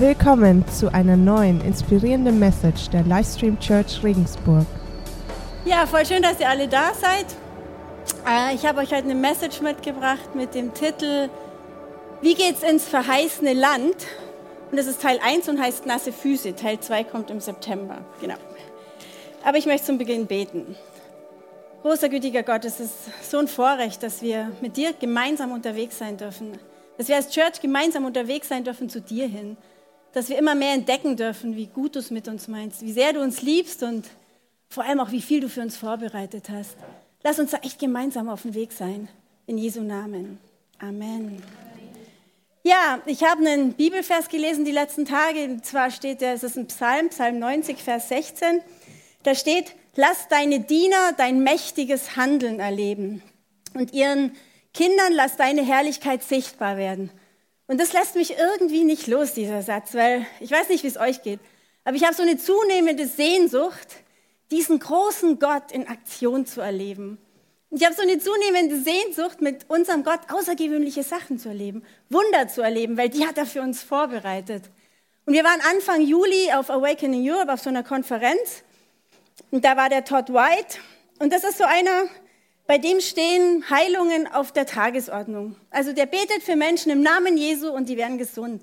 Willkommen zu einer neuen inspirierenden Message der Livestream Church Regensburg. Ja, voll schön, dass ihr alle da seid. Äh, ich habe euch heute eine Message mitgebracht mit dem Titel Wie geht's ins verheißene Land? Und das ist Teil 1 und heißt Nasse Füße. Teil 2 kommt im September. Genau. Aber ich möchte zum Beginn beten. Großer gütiger Gott, es ist so ein Vorrecht, dass wir mit dir gemeinsam unterwegs sein dürfen. Dass wir als Church gemeinsam unterwegs sein dürfen zu dir hin dass wir immer mehr entdecken dürfen, wie gut du es mit uns meinst, wie sehr du uns liebst und vor allem auch, wie viel du für uns vorbereitet hast. Lass uns da echt gemeinsam auf dem Weg sein. In Jesu Namen. Amen. Ja, ich habe einen Bibelvers gelesen die letzten Tage. Und zwar steht der, es ist ein Psalm, Psalm 90, Vers 16. Da steht, lass deine Diener dein mächtiges Handeln erleben und ihren Kindern lass deine Herrlichkeit sichtbar werden. Und das lässt mich irgendwie nicht los, dieser Satz, weil ich weiß nicht, wie es euch geht, aber ich habe so eine zunehmende Sehnsucht, diesen großen Gott in Aktion zu erleben. Und ich habe so eine zunehmende Sehnsucht, mit unserem Gott außergewöhnliche Sachen zu erleben, Wunder zu erleben, weil die hat er für uns vorbereitet. Und wir waren Anfang Juli auf Awakening Europe auf so einer Konferenz und da war der Todd White und das ist so einer, bei dem stehen Heilungen auf der Tagesordnung. Also der betet für Menschen im Namen Jesu und die werden gesund.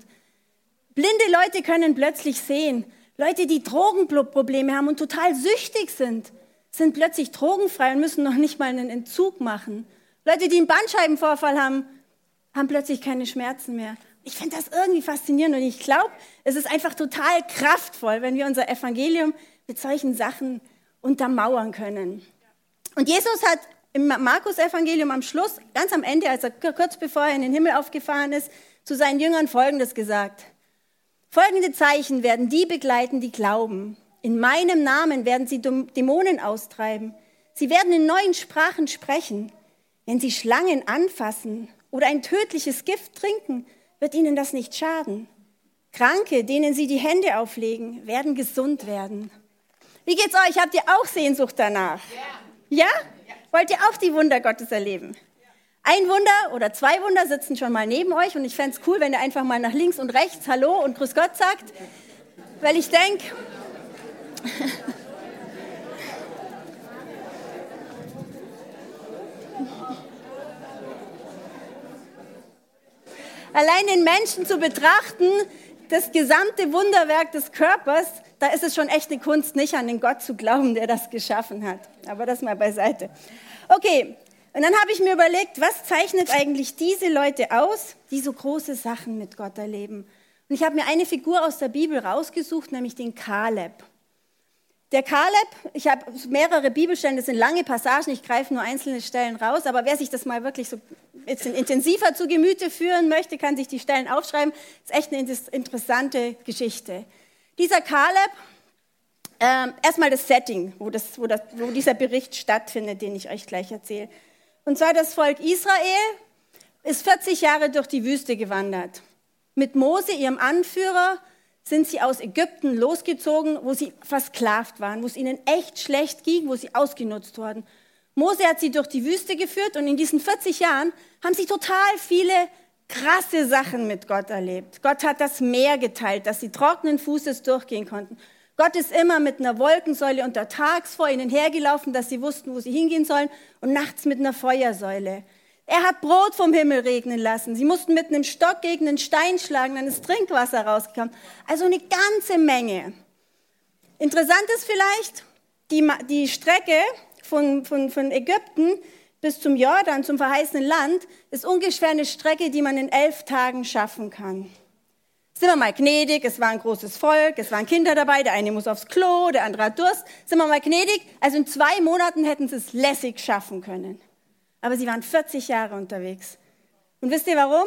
Blinde Leute können plötzlich sehen. Leute, die Drogenprobleme haben und total süchtig sind, sind plötzlich drogenfrei und müssen noch nicht mal einen Entzug machen. Leute, die einen Bandscheibenvorfall haben, haben plötzlich keine Schmerzen mehr. Ich finde das irgendwie faszinierend und ich glaube, es ist einfach total kraftvoll, wenn wir unser Evangelium mit solchen Sachen untermauern können. Und Jesus hat im Markus-Evangelium am Schluss, ganz am Ende, als er kurz bevor er in den Himmel aufgefahren ist, zu seinen Jüngern Folgendes gesagt. Folgende Zeichen werden die begleiten, die glauben. In meinem Namen werden sie Dämonen austreiben. Sie werden in neuen Sprachen sprechen. Wenn sie Schlangen anfassen oder ein tödliches Gift trinken, wird ihnen das nicht schaden. Kranke, denen sie die Hände auflegen, werden gesund werden. Wie geht's euch? Habt ihr auch Sehnsucht danach? Ja? ja? Wollt ihr auch die Wunder Gottes erleben? Ein Wunder oder zwei Wunder sitzen schon mal neben euch und ich fände es cool, wenn ihr einfach mal nach links und rechts Hallo und Grüß Gott sagt, weil ich denke, allein den Menschen zu betrachten, das gesamte Wunderwerk des Körpers, da ist es schon echt eine Kunst, nicht an den Gott zu glauben, der das geschaffen hat. Aber das mal beiseite. Okay, und dann habe ich mir überlegt, was zeichnet eigentlich diese Leute aus, die so große Sachen mit Gott erleben? Und ich habe mir eine Figur aus der Bibel rausgesucht, nämlich den Kaleb. Der Kaleb, ich habe mehrere Bibelstellen, das sind lange Passagen, ich greife nur einzelne Stellen raus, aber wer sich das mal wirklich so bisschen intensiver zu Gemüte führen möchte, kann sich die Stellen aufschreiben. Das ist echt eine interessante Geschichte. Dieser Kaleb, ähm, erstmal das Setting, wo, das, wo, das, wo dieser Bericht stattfindet, den ich euch gleich erzähle. Und zwar das Volk Israel ist 40 Jahre durch die Wüste gewandert. Mit Mose, ihrem Anführer, sind sie aus Ägypten losgezogen, wo sie versklavt waren, wo es ihnen echt schlecht ging, wo sie ausgenutzt wurden. Mose hat sie durch die Wüste geführt und in diesen 40 Jahren haben sie total viele krasse Sachen mit Gott erlebt. Gott hat das Meer geteilt, dass sie trockenen Fußes durchgehen konnten. Gott ist immer mit einer Wolkensäule untertags vor ihnen hergelaufen, dass sie wussten, wo sie hingehen sollen, und nachts mit einer Feuersäule. Er hat Brot vom Himmel regnen lassen. Sie mussten mit einem Stock gegen einen Stein schlagen, dann ist Trinkwasser rausgekommen. Also eine ganze Menge. Interessant ist vielleicht, die, die Strecke von, von, von Ägypten bis zum Jordan, zum verheißenen Land, ist ungefähr eine Strecke, die man in elf Tagen schaffen kann. Sind wir mal gnädig, es war ein großes Volk, es waren Kinder dabei, der eine muss aufs Klo, der andere hat Durst. Sind wir mal gnädig, also in zwei Monaten hätten sie es lässig schaffen können. Aber sie waren 40 Jahre unterwegs. Und wisst ihr warum?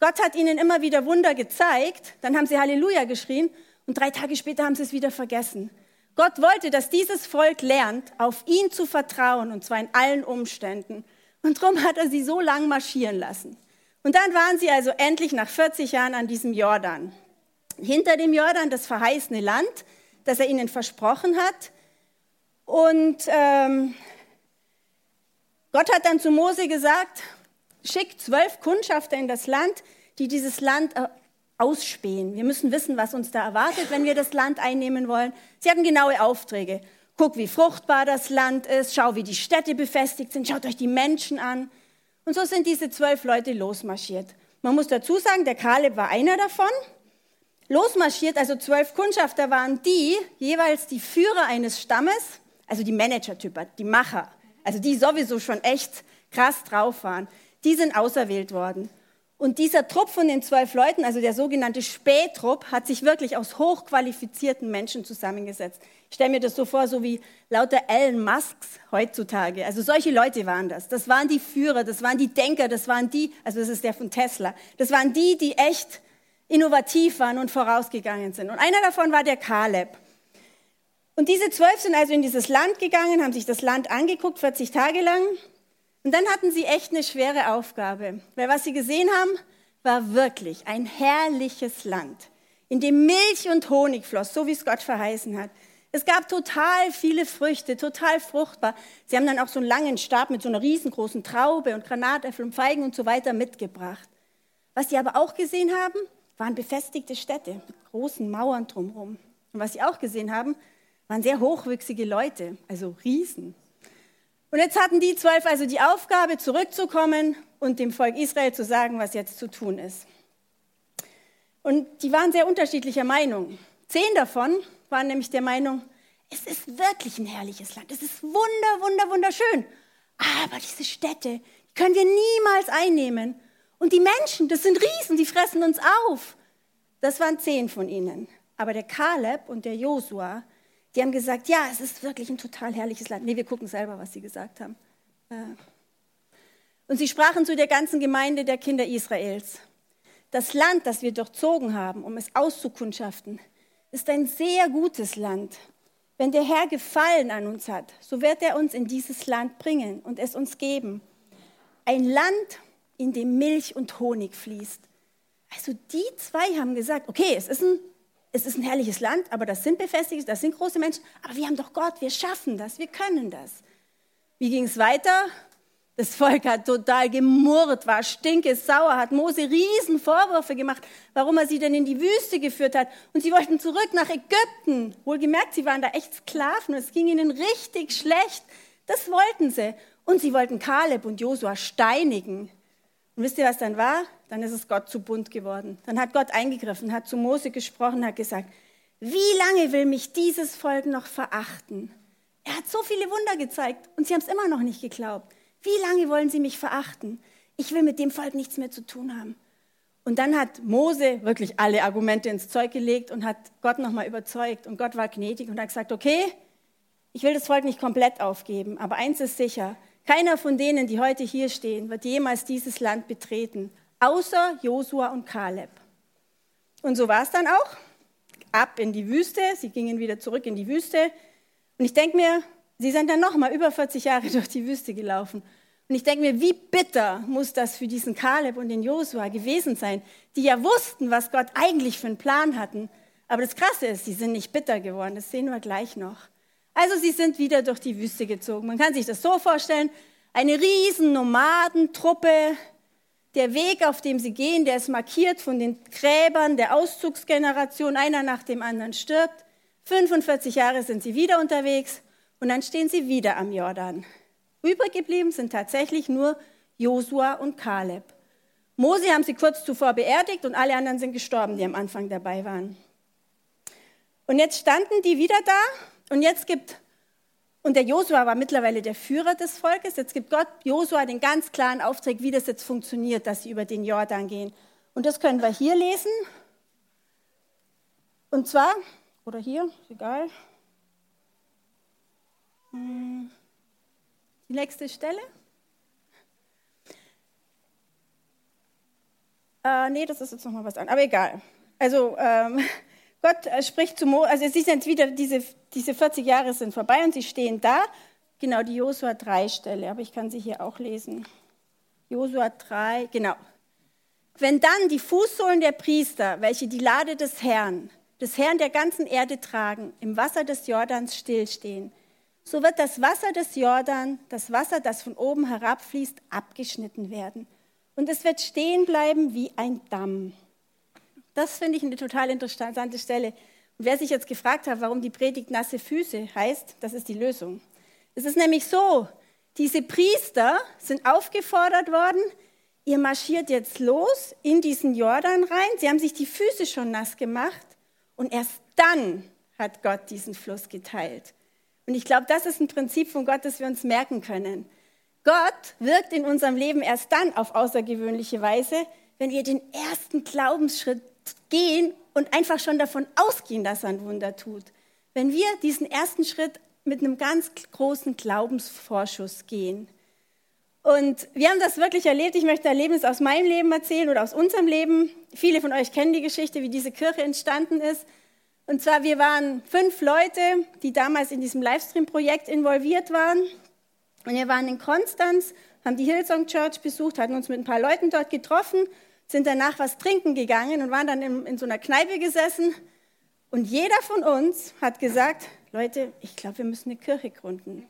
Gott hat ihnen immer wieder Wunder gezeigt, dann haben sie Halleluja geschrien und drei Tage später haben sie es wieder vergessen. Gott wollte, dass dieses Volk lernt, auf ihn zu vertrauen, und zwar in allen Umständen. Und darum hat er sie so lang marschieren lassen. Und dann waren sie also endlich nach 40 Jahren an diesem Jordan. Hinter dem Jordan das verheißene Land, das er ihnen versprochen hat. Und ähm, Gott hat dann zu Mose gesagt, schick zwölf Kundschafter in das Land, die dieses Land ausspähen. Wir müssen wissen, was uns da erwartet, wenn wir das Land einnehmen wollen. Sie hatten genaue Aufträge. Guck, wie fruchtbar das Land ist. Schau, wie die Städte befestigt sind. Schaut euch die Menschen an. Und so sind diese zwölf Leute losmarschiert. Man muss dazu sagen, der Kaleb war einer davon. Losmarschiert, also zwölf Kundschafter waren die, jeweils die Führer eines Stammes, also die Manager-Typen, die Macher, also die sowieso schon echt krass drauf waren. Die sind auserwählt worden. Und dieser Trupp von den zwölf Leuten, also der sogenannte Spähtrupp, hat sich wirklich aus hochqualifizierten Menschen zusammengesetzt. Ich stelle mir das so vor, so wie lauter Elon Musks heutzutage. Also solche Leute waren das. Das waren die Führer, das waren die Denker, das waren die, also das ist der von Tesla, das waren die, die echt innovativ waren und vorausgegangen sind. Und einer davon war der Kaleb. Und diese zwölf sind also in dieses Land gegangen, haben sich das Land angeguckt, 40 Tage lang. Und dann hatten sie echt eine schwere Aufgabe, weil was sie gesehen haben, war wirklich ein herrliches Land, in dem Milch und Honig floss, so wie es Gott verheißen hat. Es gab total viele Früchte, total fruchtbar. Sie haben dann auch so einen langen Stab mit so einer riesengroßen Traube und Granatäpfel und Feigen und so weiter mitgebracht. Was sie aber auch gesehen haben, waren befestigte Städte mit großen Mauern drumherum. Und was sie auch gesehen haben, waren sehr hochwüchsige Leute, also Riesen. Und jetzt hatten die zwölf also die Aufgabe, zurückzukommen und dem Volk Israel zu sagen, was jetzt zu tun ist. Und die waren sehr unterschiedlicher Meinung. Zehn davon waren nämlich der Meinung, es ist wirklich ein herrliches Land. Es ist wunder, wunder, wunderschön. Aber diese Städte die können wir niemals einnehmen. Und die Menschen, das sind Riesen, die fressen uns auf. Das waren zehn von ihnen. Aber der Kaleb und der Josua, die haben gesagt, ja, es ist wirklich ein total herrliches Land. Nee, wir gucken selber, was sie gesagt haben. Und sie sprachen zu der ganzen Gemeinde der Kinder Israels. Das Land, das wir durchzogen haben, um es auszukundschaften, ist ein sehr gutes Land. Wenn der Herr Gefallen an uns hat, so wird er uns in dieses Land bringen und es uns geben. Ein Land, in dem Milch und Honig fließt. Also die zwei haben gesagt, okay, es ist ein es ist ein herrliches Land, aber das sind Befestigte, das sind große Menschen, aber wir haben doch Gott, wir schaffen das, wir können das. Wie ging es weiter? Das Volk hat total gemurrt, war stinkesauer, hat Mose riesen Vorwürfe gemacht, warum er sie denn in die Wüste geführt hat. Und sie wollten zurück nach Ägypten. Wohlgemerkt, sie waren da echt Sklaven und es ging ihnen richtig schlecht. Das wollten sie. Und sie wollten Kaleb und Josua steinigen. Und wisst ihr, was dann war? Dann ist es Gott zu bunt geworden. Dann hat Gott eingegriffen, hat zu Mose gesprochen, hat gesagt, wie lange will mich dieses Volk noch verachten? Er hat so viele Wunder gezeigt und sie haben es immer noch nicht geglaubt. Wie lange wollen sie mich verachten? Ich will mit dem Volk nichts mehr zu tun haben. Und dann hat Mose wirklich alle Argumente ins Zeug gelegt und hat Gott nochmal überzeugt. Und Gott war gnädig und hat gesagt, okay, ich will das Volk nicht komplett aufgeben, aber eins ist sicher, keiner von denen, die heute hier stehen, wird jemals dieses Land betreten, außer Josua und Kaleb. Und so war es dann auch. Ab in die Wüste, sie gingen wieder zurück in die Wüste. Und ich denke mir, sie sind dann nochmal über 40 Jahre durch die Wüste gelaufen. Und ich denke mir, wie bitter muss das für diesen Kaleb und den Josua gewesen sein, die ja wussten, was Gott eigentlich für einen Plan hatten. Aber das Krasse ist, sie sind nicht bitter geworden, das sehen wir gleich noch. Also sie sind wieder durch die Wüste gezogen. Man kann sich das so vorstellen, eine riesen Nomadentruppe. Der Weg, auf dem sie gehen, der ist markiert von den Gräbern der Auszugsgeneration. Einer nach dem anderen stirbt. 45 Jahre sind sie wieder unterwegs und dann stehen sie wieder am Jordan. Übrig geblieben sind tatsächlich nur Josua und Kaleb. Mose haben sie kurz zuvor beerdigt und alle anderen sind gestorben, die am Anfang dabei waren. Und jetzt standen die wieder da und jetzt gibt, und der Josua war mittlerweile der Führer des Volkes, jetzt gibt Gott Josua den ganz klaren Auftrag, wie das jetzt funktioniert, dass sie über den Jordan gehen. Und das können wir hier lesen. Und zwar, oder hier, ist egal. Hm, die nächste Stelle. Äh, nee, das ist jetzt nochmal was anderes, aber egal. Also, ähm, Gott äh, spricht zu Mose, also sie sind wieder, diese, diese 40 Jahre sind vorbei und sie stehen da. Genau, die Josua 3 Stelle, aber ich kann sie hier auch lesen. Josua 3, genau. Wenn dann die Fußsohlen der Priester, welche die Lade des Herrn, des Herrn der ganzen Erde tragen, im Wasser des Jordans stillstehen, so wird das Wasser des Jordan, das Wasser, das von oben herabfließt, abgeschnitten werden. Und es wird stehen bleiben wie ein Damm. Das finde ich eine total interessante Stelle. Und wer sich jetzt gefragt hat, warum die Predigt nasse Füße heißt, das ist die Lösung. Es ist nämlich so, diese Priester sind aufgefordert worden, ihr marschiert jetzt los in diesen Jordan rein. Sie haben sich die Füße schon nass gemacht und erst dann hat Gott diesen Fluss geteilt. Und ich glaube, das ist ein Prinzip von Gott, das wir uns merken können. Gott wirkt in unserem Leben erst dann auf außergewöhnliche Weise, wenn wir den ersten Glaubensschritt gehen und einfach schon davon ausgehen, dass er ein Wunder tut. Wenn wir diesen ersten Schritt mit einem ganz großen Glaubensvorschuss gehen. Und wir haben das wirklich erlebt. Ich möchte Erlebnis aus meinem Leben erzählen oder aus unserem Leben. Viele von euch kennen die Geschichte, wie diese Kirche entstanden ist. Und zwar, wir waren fünf Leute, die damals in diesem Livestream-Projekt involviert waren. Und wir waren in Konstanz, haben die Hillsong Church besucht, hatten uns mit ein paar Leuten dort getroffen, sind danach was trinken gegangen und waren dann in, in so einer Kneipe gesessen. Und jeder von uns hat gesagt, Leute, ich glaube, wir müssen eine Kirche gründen.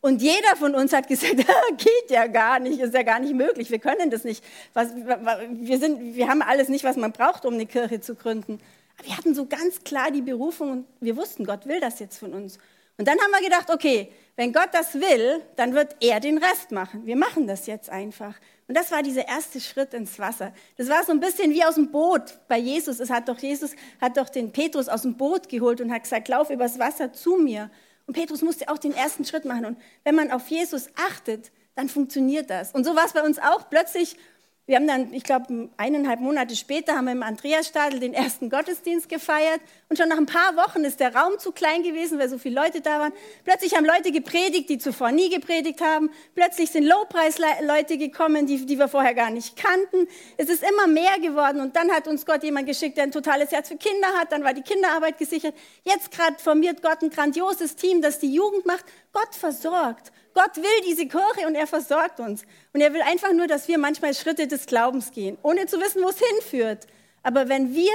Und jeder von uns hat gesagt, geht ja gar nicht, ist ja gar nicht möglich, wir können das nicht. Was, wir, sind, wir haben alles nicht, was man braucht, um eine Kirche zu gründen. Aber wir hatten so ganz klar die Berufung und wir wussten, Gott will das jetzt von uns. Und dann haben wir gedacht, okay, wenn Gott das will, dann wird er den Rest machen. Wir machen das jetzt einfach. Und das war dieser erste Schritt ins Wasser. Das war so ein bisschen wie aus dem Boot bei Jesus. Es hat doch Jesus hat doch den Petrus aus dem Boot geholt und hat gesagt, lauf übers Wasser zu mir. Und Petrus musste auch den ersten Schritt machen. Und wenn man auf Jesus achtet, dann funktioniert das. Und so war es bei uns auch. Plötzlich wir haben dann, ich glaube, eineinhalb Monate später haben wir im Andreasstadel den ersten Gottesdienst gefeiert. Und schon nach ein paar Wochen ist der Raum zu klein gewesen, weil so viele Leute da waren. Plötzlich haben Leute gepredigt, die zuvor nie gepredigt haben. Plötzlich sind Lowpreis-Leute gekommen, die, die wir vorher gar nicht kannten. Es ist immer mehr geworden. Und dann hat uns Gott jemand geschickt, der ein totales Herz für Kinder hat. Dann war die Kinderarbeit gesichert. Jetzt gerade formiert Gott ein grandioses Team, das die Jugend macht. Gott versorgt. Gott will diese Kirche und er versorgt uns. Und er will einfach nur, dass wir manchmal Schritte des Glaubens gehen, ohne zu wissen, wo es hinführt. Aber wenn wir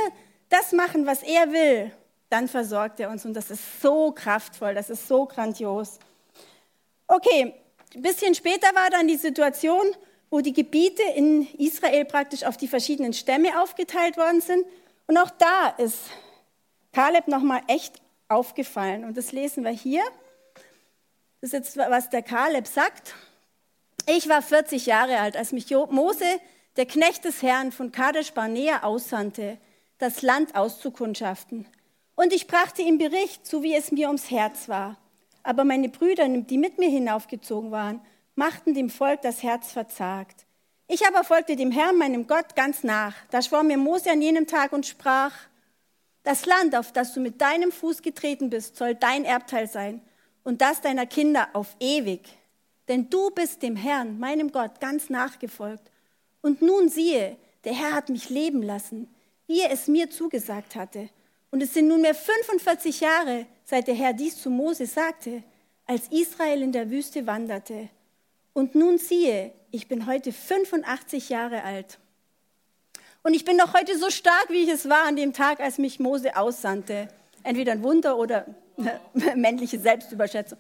das machen, was er will, dann versorgt er uns. Und das ist so kraftvoll, das ist so grandios. Okay, ein bisschen später war dann die Situation, wo die Gebiete in Israel praktisch auf die verschiedenen Stämme aufgeteilt worden sind. Und auch da ist Kaleb nochmal echt aufgefallen. Und das lesen wir hier. Das ist jetzt, was der Kaleb sagt. Ich war 40 Jahre alt, als mich Mose, der Knecht des Herrn von Kadesh Barnea, aussandte, das Land auszukundschaften. Und ich brachte ihm Bericht, so wie es mir ums Herz war. Aber meine Brüder, die mit mir hinaufgezogen waren, machten dem Volk das Herz verzagt. Ich aber folgte dem Herrn, meinem Gott, ganz nach. Da schwor mir Mose an jenem Tag und sprach, das Land, auf das du mit deinem Fuß getreten bist, soll dein Erbteil sein und das deiner Kinder auf ewig. Denn du bist dem Herrn, meinem Gott, ganz nachgefolgt. Und nun siehe, der Herr hat mich leben lassen, wie er es mir zugesagt hatte. Und es sind nunmehr 45 Jahre, seit der Herr dies zu Mose sagte, als Israel in der Wüste wanderte. Und nun siehe, ich bin heute 85 Jahre alt. Und ich bin noch heute so stark, wie ich es war an dem Tag, als mich Mose aussandte. Entweder ein Wunder oder männliche Selbstüberschätzung.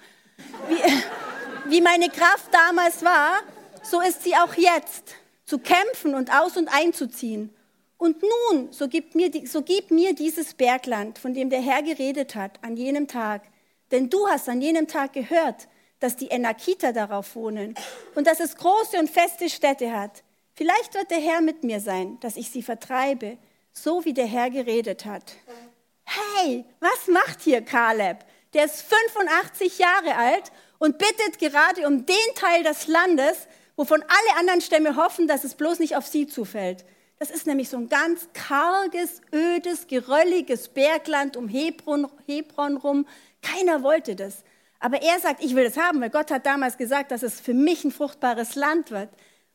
Wie, wie meine Kraft damals war, so ist sie auch jetzt, zu kämpfen und aus und einzuziehen. Und nun, so gib, mir, so gib mir dieses Bergland, von dem der Herr geredet hat, an jenem Tag. Denn du hast an jenem Tag gehört, dass die Enakiter darauf wohnen und dass es große und feste Städte hat. Vielleicht wird der Herr mit mir sein, dass ich sie vertreibe, so wie der Herr geredet hat hey, was macht hier Kaleb? Der ist 85 Jahre alt und bittet gerade um den Teil des Landes, wovon alle anderen Stämme hoffen, dass es bloß nicht auf sie zufällt. Das ist nämlich so ein ganz karges, ödes, gerölliges Bergland um Hebron, Hebron rum. Keiner wollte das. Aber er sagt, ich will das haben, weil Gott hat damals gesagt, dass es für mich ein fruchtbares Land wird.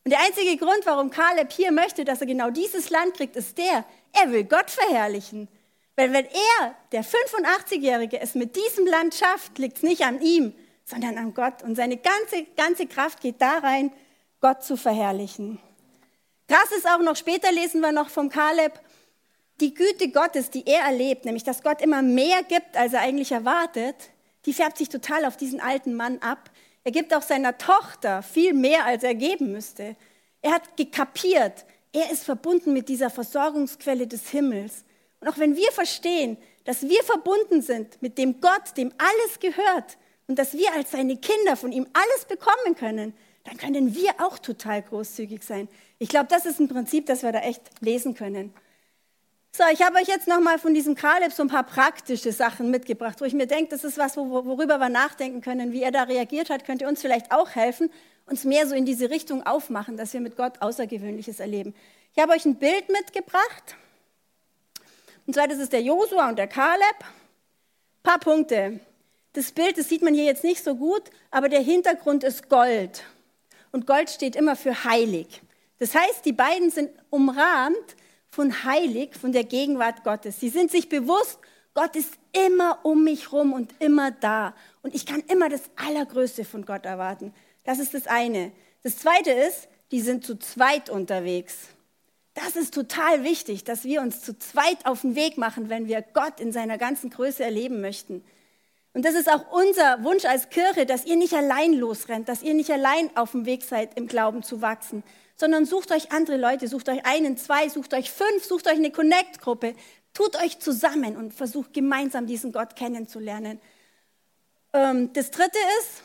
Und der einzige Grund, warum Kaleb hier möchte, dass er genau dieses Land kriegt, ist der, er will Gott verherrlichen. Weil wenn er, der 85-Jährige, es mit diesem Land schafft, liegt es nicht an ihm, sondern an Gott. Und seine ganze, ganze Kraft geht da rein, Gott zu verherrlichen. Krass ist auch noch, später lesen wir noch vom Kaleb, die Güte Gottes, die er erlebt, nämlich dass Gott immer mehr gibt, als er eigentlich erwartet, die färbt sich total auf diesen alten Mann ab. Er gibt auch seiner Tochter viel mehr, als er geben müsste. Er hat gekapiert, Er ist verbunden mit dieser Versorgungsquelle des Himmels. Und auch wenn wir verstehen, dass wir verbunden sind mit dem Gott, dem alles gehört und dass wir als seine Kinder von ihm alles bekommen können, dann können wir auch total großzügig sein. Ich glaube, das ist ein Prinzip, das wir da echt lesen können. So, ich habe euch jetzt nochmal von diesem Kaleb so ein paar praktische Sachen mitgebracht, wo ich mir denke, das ist was, worüber wir nachdenken können. Wie er da reagiert hat, könnte uns vielleicht auch helfen, uns mehr so in diese Richtung aufmachen, dass wir mit Gott Außergewöhnliches erleben. Ich habe euch ein Bild mitgebracht. Und zwar, das ist der Josua und der Kaleb. Ein paar Punkte. Das Bild, das sieht man hier jetzt nicht so gut, aber der Hintergrund ist Gold. Und Gold steht immer für heilig. Das heißt, die beiden sind umrahmt von heilig, von der Gegenwart Gottes. Sie sind sich bewusst, Gott ist immer um mich rum und immer da. Und ich kann immer das Allergrößte von Gott erwarten. Das ist das eine. Das zweite ist, die sind zu zweit unterwegs. Das ist total wichtig, dass wir uns zu zweit auf den Weg machen, wenn wir Gott in seiner ganzen Größe erleben möchten. Und das ist auch unser Wunsch als Kirche, dass ihr nicht allein losrennt, dass ihr nicht allein auf dem Weg seid, im Glauben zu wachsen, sondern sucht euch andere Leute, sucht euch einen, zwei, sucht euch fünf, sucht euch eine Connect-Gruppe, tut euch zusammen und versucht gemeinsam diesen Gott kennenzulernen. Ähm, das dritte ist,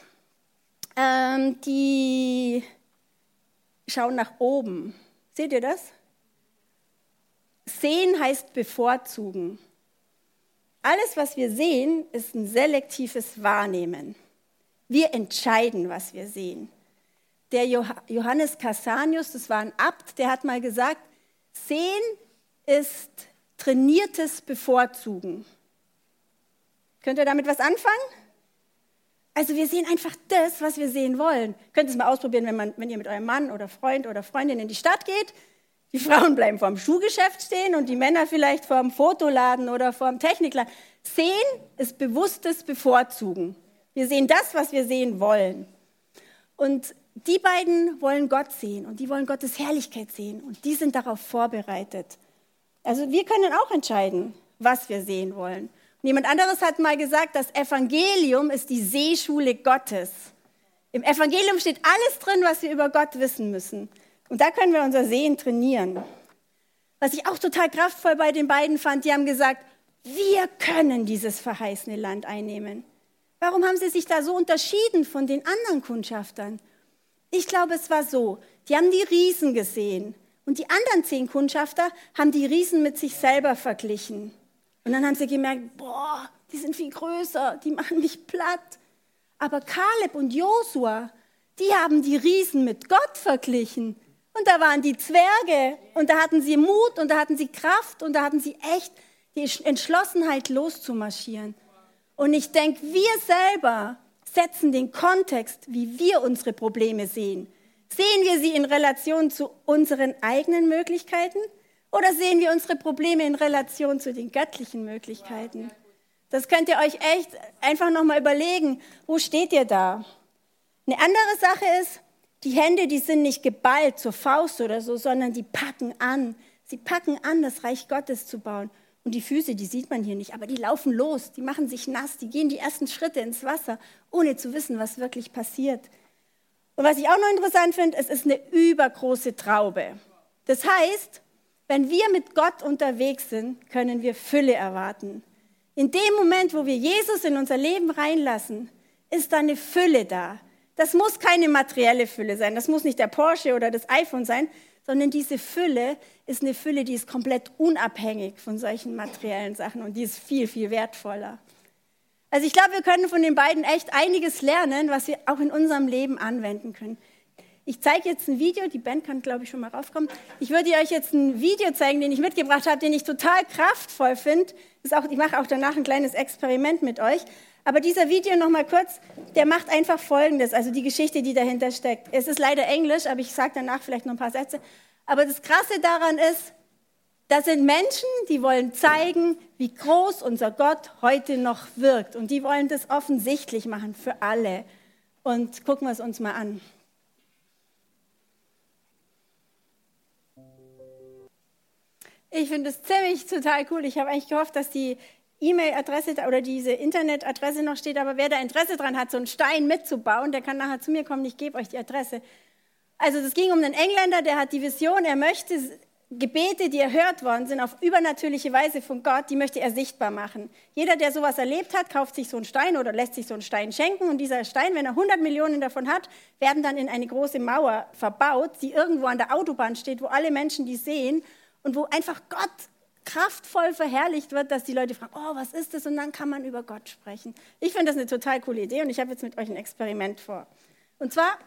ähm, die schauen nach oben. Seht ihr das? Sehen heißt bevorzugen. Alles, was wir sehen, ist ein selektives Wahrnehmen. Wir entscheiden, was wir sehen. Der Johannes Cassanius, das war ein Abt, der hat mal gesagt, Sehen ist trainiertes Bevorzugen. Könnt ihr damit was anfangen? Also wir sehen einfach das, was wir sehen wollen. Könnt ihr es mal ausprobieren, wenn, man, wenn ihr mit eurem Mann oder Freund oder Freundin in die Stadt geht die Frauen bleiben vor dem Schuhgeschäft stehen und die Männer vielleicht vor dem Fotoladen oder vor dem Technikladen. Sehen ist bewusstes Bevorzugen. Wir sehen das, was wir sehen wollen. Und die beiden wollen Gott sehen und die wollen Gottes Herrlichkeit sehen und die sind darauf vorbereitet. Also wir können auch entscheiden, was wir sehen wollen. Und jemand anderes hat mal gesagt, das Evangelium ist die Seeschule Gottes. Im Evangelium steht alles drin, was wir über Gott wissen müssen. Und da können wir unser Sehen trainieren. Was ich auch total kraftvoll bei den beiden fand, die haben gesagt, wir können dieses verheißene Land einnehmen. Warum haben sie sich da so unterschieden von den anderen Kundschaftern? Ich glaube, es war so, die haben die Riesen gesehen und die anderen zehn Kundschafter haben die Riesen mit sich selber verglichen. Und dann haben sie gemerkt, boah, die sind viel größer, die machen mich platt. Aber Kaleb und Josua, die haben die Riesen mit Gott verglichen. Und da waren die Zwerge und da hatten sie Mut und da hatten sie Kraft und da hatten sie echt die Entschlossenheit loszumarschieren. Und ich denke, wir selber setzen den Kontext, wie wir unsere Probleme sehen. Sehen wir sie in Relation zu unseren eigenen Möglichkeiten oder sehen wir unsere Probleme in Relation zu den göttlichen Möglichkeiten? Das könnt ihr euch echt einfach nochmal überlegen. Wo steht ihr da? Eine andere Sache ist, die Hände, die sind nicht geballt zur Faust oder so, sondern die packen an. Sie packen an, das Reich Gottes zu bauen. Und die Füße, die sieht man hier nicht, aber die laufen los, die machen sich nass, die gehen die ersten Schritte ins Wasser, ohne zu wissen, was wirklich passiert. Und was ich auch noch interessant finde, es ist eine übergroße Traube. Das heißt, wenn wir mit Gott unterwegs sind, können wir Fülle erwarten. In dem Moment, wo wir Jesus in unser Leben reinlassen, ist da eine Fülle da. Das muss keine materielle Fülle sein. Das muss nicht der Porsche oder das iPhone sein, sondern diese Fülle ist eine Fülle, die ist komplett unabhängig von solchen materiellen Sachen und die ist viel, viel wertvoller. Also ich glaube, wir können von den beiden echt einiges lernen, was wir auch in unserem Leben anwenden können. Ich zeige jetzt ein Video, die Band kann, glaube ich, schon mal raufkommen. Ich würde euch jetzt ein Video zeigen, den ich mitgebracht habe, den ich total kraftvoll finde. Ich mache auch danach ein kleines Experiment mit euch. Aber dieser Video noch mal kurz, der macht einfach Folgendes, also die Geschichte, die dahinter steckt. Es ist leider Englisch, aber ich sage danach vielleicht noch ein paar Sätze. Aber das Krasse daran ist, das sind Menschen, die wollen zeigen, wie groß unser Gott heute noch wirkt. Und die wollen das offensichtlich machen für alle. Und gucken wir es uns mal an. Ich finde es ziemlich total cool. Ich habe eigentlich gehofft, dass die E-Mail-Adresse oder diese Internetadresse noch steht, aber wer da Interesse dran hat, so einen Stein mitzubauen, der kann nachher zu mir kommen, ich gebe euch die Adresse. Also es ging um einen Engländer, der hat die Vision, er möchte Gebete, die erhört worden sind, auf übernatürliche Weise von Gott, die möchte er sichtbar machen. Jeder, der sowas erlebt hat, kauft sich so einen Stein oder lässt sich so einen Stein schenken. Und dieser Stein, wenn er 100 Millionen davon hat, werden dann in eine große Mauer verbaut, die irgendwo an der Autobahn steht, wo alle Menschen die sehen und wo einfach Gott kraftvoll verherrlicht wird, dass die Leute fragen, oh, was ist das? Und dann kann man über Gott sprechen. Ich finde das eine total coole Idee und ich habe jetzt mit euch ein Experiment vor. Und zwar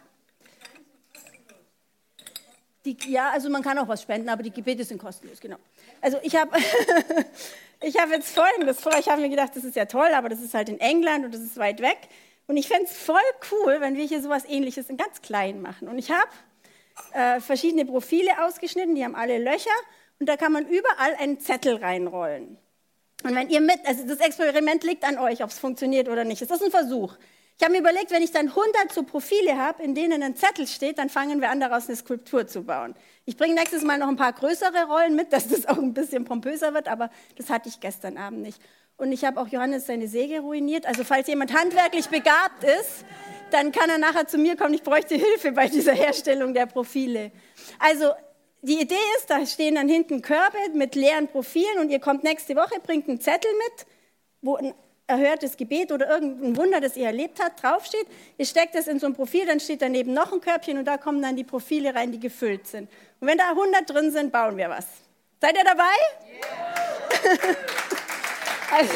die, ja, also man kann auch was spenden, aber die Gebete sind kostenlos, genau. Also ich habe ich hab jetzt Folgendes vor. Ich habe mir gedacht, das ist ja toll, aber das ist halt in England und das ist weit weg. Und ich fände es voll cool, wenn wir hier sowas ähnliches in ganz klein machen. Und ich habe äh, verschiedene Profile ausgeschnitten, die haben alle Löcher und da kann man überall einen Zettel reinrollen. Und wenn ihr mit, also das Experiment liegt an euch, ob es funktioniert oder nicht. Es ist ein Versuch. Ich habe mir überlegt, wenn ich dann 100 so Profile habe, in denen ein Zettel steht, dann fangen wir an, daraus eine Skulptur zu bauen. Ich bringe nächstes Mal noch ein paar größere Rollen mit, dass das auch ein bisschen pompöser wird, aber das hatte ich gestern Abend nicht. Und ich habe auch Johannes seine Säge ruiniert. Also falls jemand handwerklich begabt ist, dann kann er nachher zu mir kommen. Ich bräuchte Hilfe bei dieser Herstellung der Profile. Also die Idee ist, da stehen dann hinten Körbe mit leeren Profilen und ihr kommt nächste Woche, bringt einen Zettel mit, wo ein erhörtes Gebet oder irgendein Wunder, das ihr erlebt habt, draufsteht. Ihr steckt es in so ein Profil, dann steht daneben noch ein Körbchen und da kommen dann die Profile rein, die gefüllt sind. Und wenn da 100 drin sind, bauen wir was. Seid ihr dabei? Yeah. also,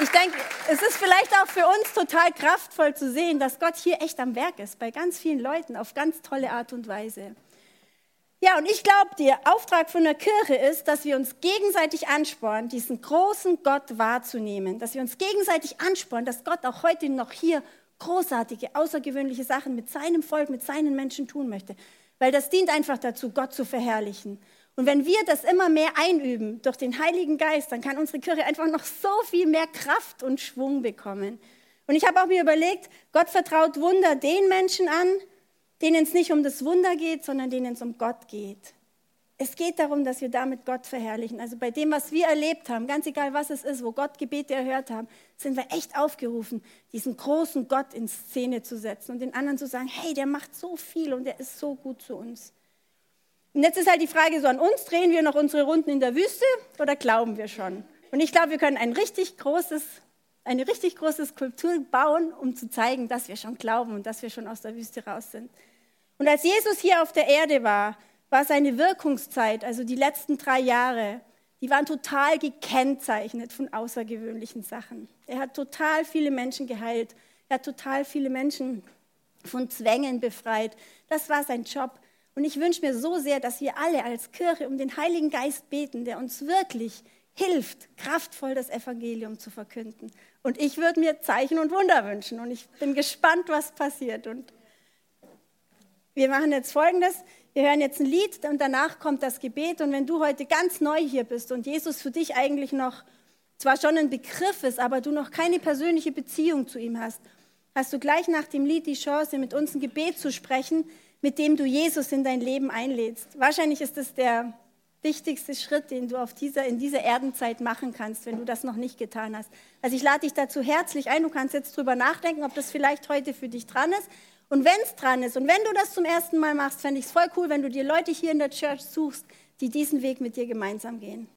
ich denke, es ist vielleicht auch für uns total kraftvoll zu sehen, dass Gott hier echt am Werk ist, bei ganz vielen Leuten, auf ganz tolle Art und Weise. Ja, und ich glaube, der Auftrag von der Kirche ist, dass wir uns gegenseitig anspornen, diesen großen Gott wahrzunehmen, dass wir uns gegenseitig anspornen, dass Gott auch heute noch hier großartige, außergewöhnliche Sachen mit seinem Volk, mit seinen Menschen tun möchte. Weil das dient einfach dazu, Gott zu verherrlichen. Und wenn wir das immer mehr einüben durch den Heiligen Geist, dann kann unsere Kirche einfach noch so viel mehr Kraft und Schwung bekommen. Und ich habe auch mir überlegt, Gott vertraut Wunder den Menschen an, denen es nicht um das Wunder geht, sondern denen es um Gott geht. Es geht darum, dass wir damit Gott verherrlichen. Also bei dem, was wir erlebt haben, ganz egal was es ist, wo Gott Gebete erhört haben, sind wir echt aufgerufen, diesen großen Gott in Szene zu setzen und den anderen zu sagen, hey, der macht so viel und der ist so gut zu uns. Und jetzt ist halt die Frage so an uns, drehen wir noch unsere Runden in der Wüste oder glauben wir schon? Und ich glaube, wir können ein richtig großes, eine richtig große Skulptur bauen, um zu zeigen, dass wir schon glauben und dass wir schon aus der Wüste raus sind. Und als Jesus hier auf der Erde war, war seine Wirkungszeit, also die letzten drei Jahre, die waren total gekennzeichnet von außergewöhnlichen Sachen. Er hat total viele Menschen geheilt. Er hat total viele Menschen von Zwängen befreit. Das war sein Job. Und ich wünsche mir so sehr, dass wir alle als Kirche um den Heiligen Geist beten, der uns wirklich hilft, kraftvoll das Evangelium zu verkünden. Und ich würde mir Zeichen und Wunder wünschen. Und ich bin gespannt, was passiert. Und wir machen jetzt Folgendes. Wir hören jetzt ein Lied und danach kommt das Gebet. Und wenn du heute ganz neu hier bist und Jesus für dich eigentlich noch zwar schon ein Begriff ist, aber du noch keine persönliche Beziehung zu ihm hast, hast du gleich nach dem Lied die Chance, mit uns ein Gebet zu sprechen, mit dem du Jesus in dein Leben einlädst. Wahrscheinlich ist es der wichtigste Schritt, den du auf dieser, in dieser Erdenzeit machen kannst, wenn du das noch nicht getan hast. Also ich lade dich dazu herzlich ein. Du kannst jetzt drüber nachdenken, ob das vielleicht heute für dich dran ist und wenn es dran ist und wenn du das zum ersten Mal machst, fände ich es voll cool, wenn du dir Leute hier in der Church suchst, die diesen Weg mit dir gemeinsam gehen.